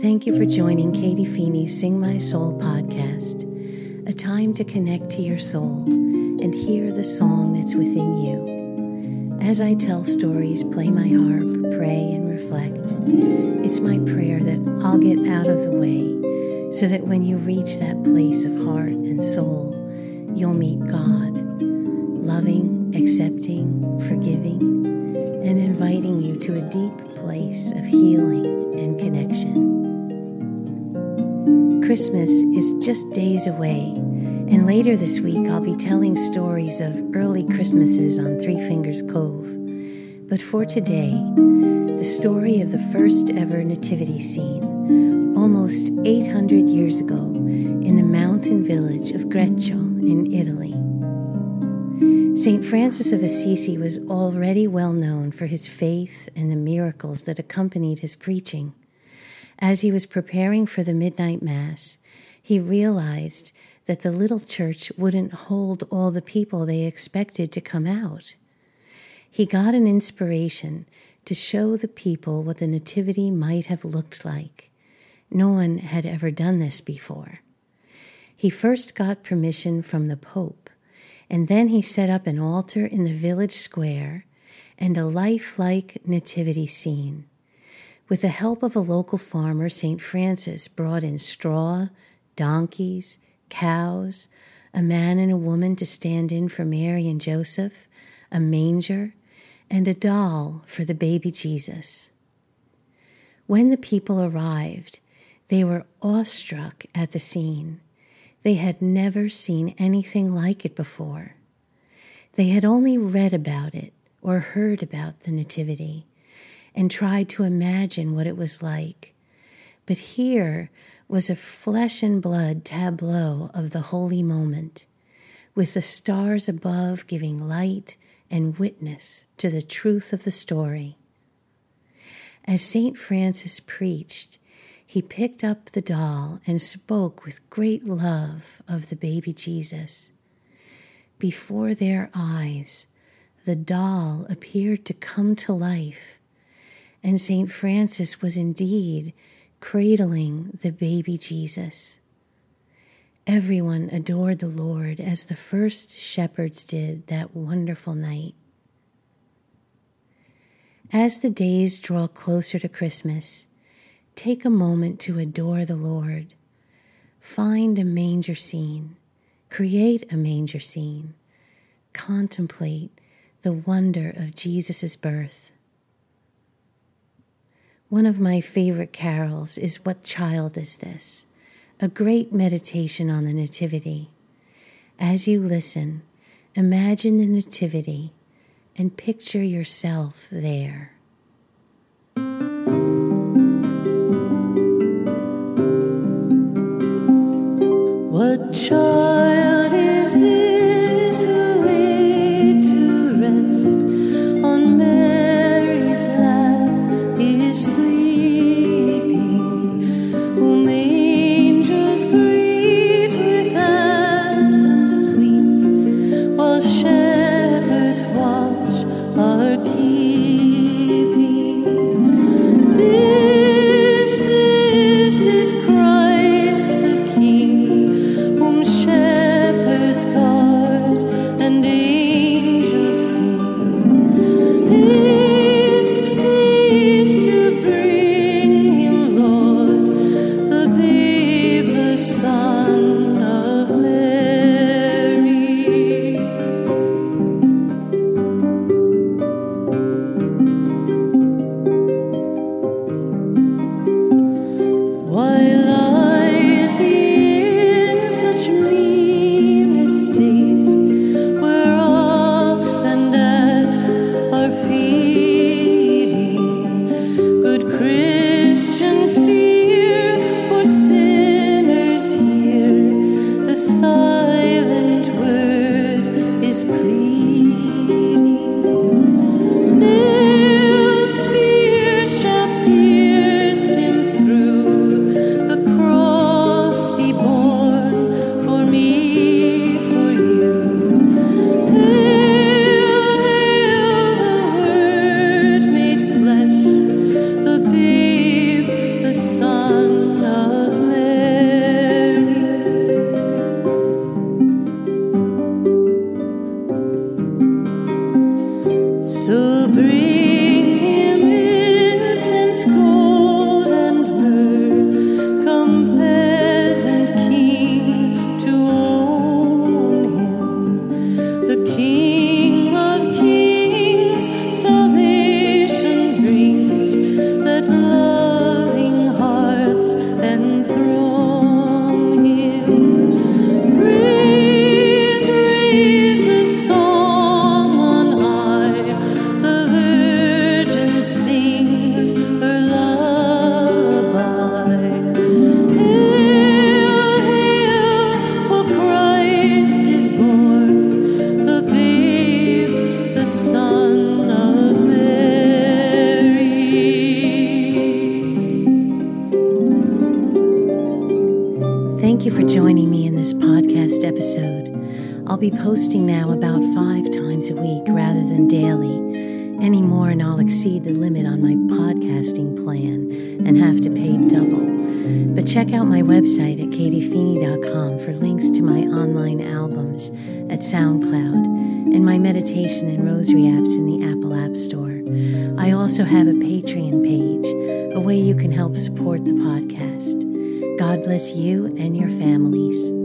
Thank you for joining Katie Feeney's Sing My Soul podcast, a time to connect to your soul and hear the song that's within you. As I tell stories, play my harp, pray, and reflect, it's my prayer that I'll get out of the way so that when you reach that place of heart and soul, you'll meet God, loving, accepting, forgiving, and inviting you to a deep place of healing and connection. Christmas is just days away, and later this week I'll be telling stories of early Christmases on Three Fingers Cove. But for today, the story of the first ever nativity scene, almost 800 years ago, in the mountain village of Greccio in Italy. St. Francis of Assisi was already well known for his faith and the miracles that accompanied his preaching. As he was preparing for the midnight mass, he realized that the little church wouldn't hold all the people they expected to come out. He got an inspiration to show the people what the Nativity might have looked like. No one had ever done this before. He first got permission from the Pope, and then he set up an altar in the village square and a lifelike nativity scene. With the help of a local farmer, St. Francis brought in straw, donkeys, cows, a man and a woman to stand in for Mary and Joseph, a manger, and a doll for the baby Jesus. When the people arrived, they were awestruck at the scene. They had never seen anything like it before. They had only read about it or heard about the Nativity and tried to imagine what it was like. But here was a flesh and blood tableau of the holy moment, with the stars above giving light and witness to the truth of the story. As St. Francis preached, he picked up the doll and spoke with great love of the baby Jesus. Before their eyes, the doll appeared to come to life and St. Francis was indeed cradling the baby Jesus. Everyone adored the Lord as the first shepherds did that wonderful night. As the days draw closer to Christmas, take a moment to adore the Lord. Find a manger scene, create a manger scene, contemplate the wonder of Jesus' birth. One of my favorite carols is What Child Is This? A great meditation on the Nativity. As you listen, imagine the Nativity and picture yourself there. What child joining me in this podcast episode. I'll be posting now about five times a week rather than daily any more and I'll exceed the limit on my podcasting plan and have to pay double. But check out my website at katiefeeney.com for links to my online albums at SoundCloud and my meditation and rosary apps in the Apple App Store. I also have a Patreon page, a way you can help support the podcast. God bless you and your families.